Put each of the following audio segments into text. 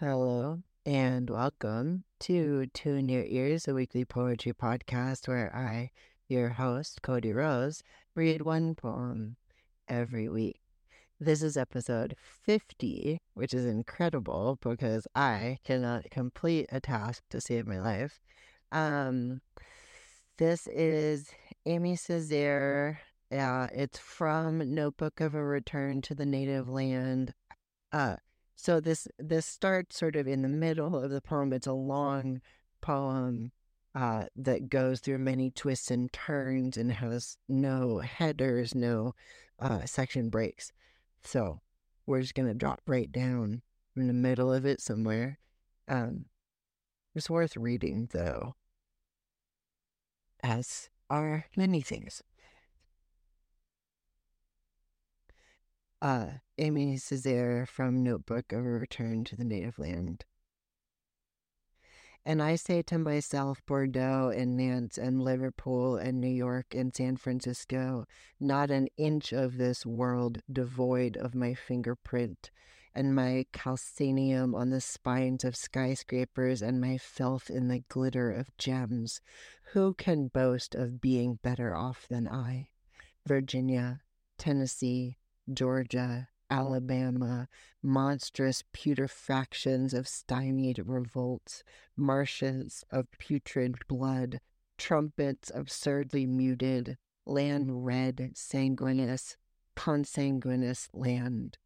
Hello and welcome to Tune Ya Ears, a weekly poetry podcast where I, your host, Cody Rose, read one poem every week. This is episode 50, which is incredible because I cannot complete a task to save my life. Um, this is Aimé Césaire. Uh, it's from Notebook of a Return to the Native Land. Uh, so this this starts sort of in the middle of the poem. It's a long poem uh, that goes through many twists and turns and has no headers, no uh, section breaks. So we're just gonna drop right down in the middle of it somewhere. Um, it's worth reading though, as are many things. Uh, Aimé Césaire from Notebook of a Return to the Native Land. And I say to myself, Bordeaux and Nantes and Liverpool and New York and San Francisco, not an inch of this world devoid of my fingerprint and my calcaneum on the spines of skyscrapers and my filth in the glitter of gems. Who can boast of being better off than I? Virginia, Tennessee, Georgia, Alabama, monstrous putrefactions of stymied revolts, marshes of putrid blood, trumpets absurdly muted, land red, sanguineous, consanguineous land.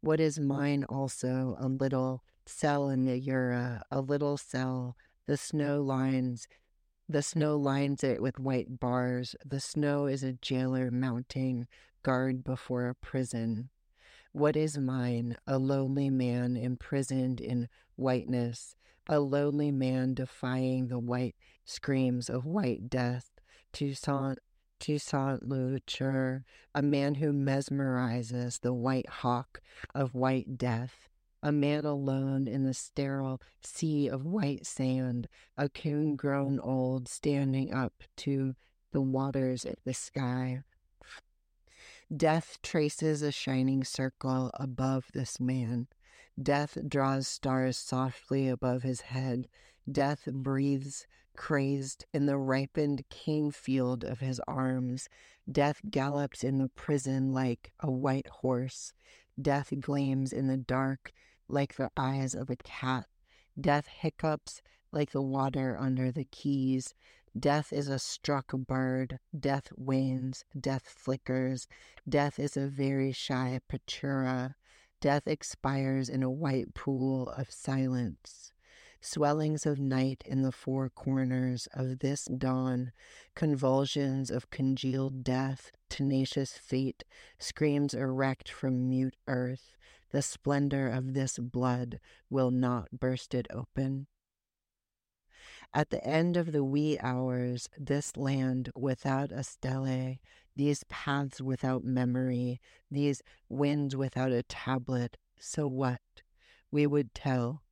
What is mine also, a little cell in the Jura, a little cell, the snow lines, the snow lines it with white bars. The snow is a jailer mounting guard before a prison. What is mine? A lonely man imprisoned in whiteness, a lonely man defying the white screams of white death. Toussaint, Toussaint Louverture, a man who mesmerizes the white hawk of white death. A man alone in the sterile sea of white sand, a coon grown old standing up to the waters of the sky. Death traces a shining circle above this man. Death draws stars softly above his head. Death breathes, crazed, in the ripened cane field of his arms. Death gallops in the prison like a white horse. Death gleams in the dark like the eyes of a cat. Death hiccups like the water under the keys. Death is a struck bird. Death wanes. Death flickers. Death is a very shy patyura. Death expires in a white pool of silence. Swellings of night in the four corners of this dawn, convulsions of congealed death, tenacious fate, screams erect from mute earth. The splendor of this blood will not burst it open. At the end of the wee hours, this land without a stele, these paths without memory, these winds without a tablet, so what? We would tell,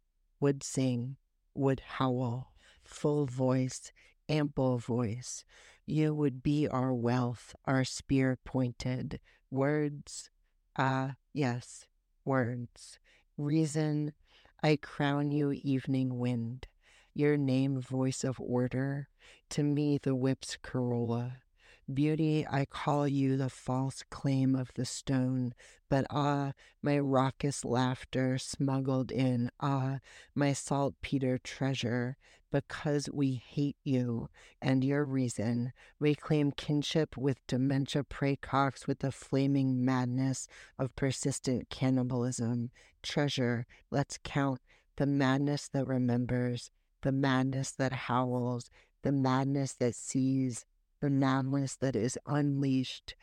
would sing, would howl, full voice, ample voice. You would be our wealth, our spear pointed. Words, ah, yes, words. Reason, I crown you evening wind your name, voice of order, to me the whip's corolla. Beauty, I call you the false claim of the stone, but ah, my raucous laughter smuggled in, ah, my saltpeter treasure, because we hate you and your reason, we claim kinship with dementia praecox with the flaming madness of persistent cannibalism. Treasure, let's count the madness that remembers, the madness that howls, the madness that sees, the madness that is unleashed.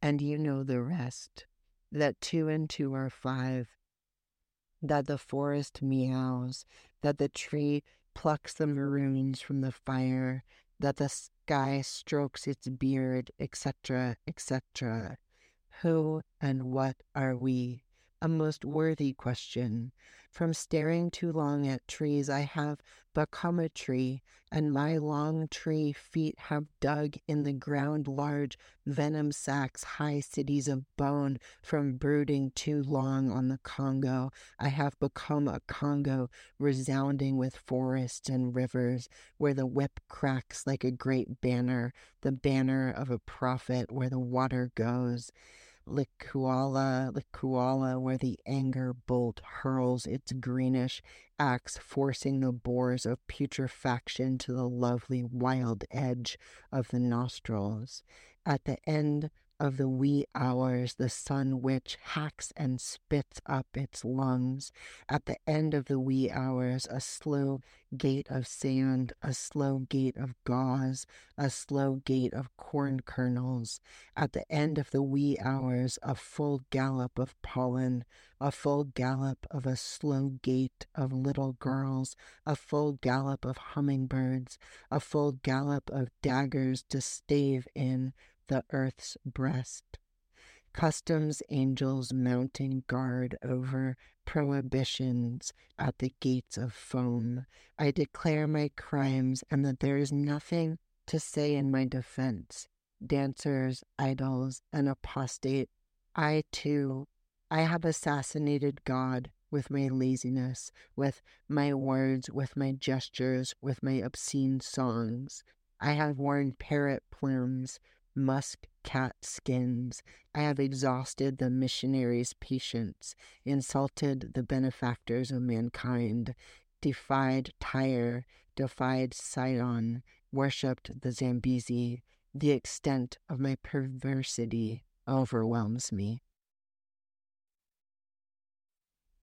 And you know the rest that two and two are five, that the forest meows, that the tree plucks the maroons from the fire, that the sky strokes its beard, etc., etc. Who and what are we? a most worthy question. From staring too long at trees, I have become a tree, and my long tree feet have dug in the ground large venom sacs, high cities of bone from brooding too long on the Congo. I have become a Congo resounding with forests and rivers, where the whip cracks like a great banner, the banner of a prophet where the water goes. Likuala, Likuala, where the anger bolt hurls its greenish axe, forcing the bores of putrefaction to the lovely wild edge of the nostrils. At the end of the wee hours, the sun which hacks and spits up its lungs. At the end of the wee hours, a slow gait of sand, a slow gait of gauze, a slow gait of corn kernels. At the end of the wee hours, a full gallop of pollen, a full gallop of a slow gait of little girls, a full gallop of hummingbirds, a full gallop of daggers to stave in the earth's breast. Customs angels mounting guard over prohibitions at the gates of foam. I declare my crimes and that there is nothing to say in my defense. Dancers, idols, and apostate, I too, I have assassinated God with my laziness, with my words, with my gestures, with my obscene songs. I have worn parrot plumes, musk cat skins. I have exhausted the missionaries' patience, insulted the benefactors of mankind, defied Tyre, defied Sidon, worshipped the Zambezi. The extent of my perversity overwhelms me.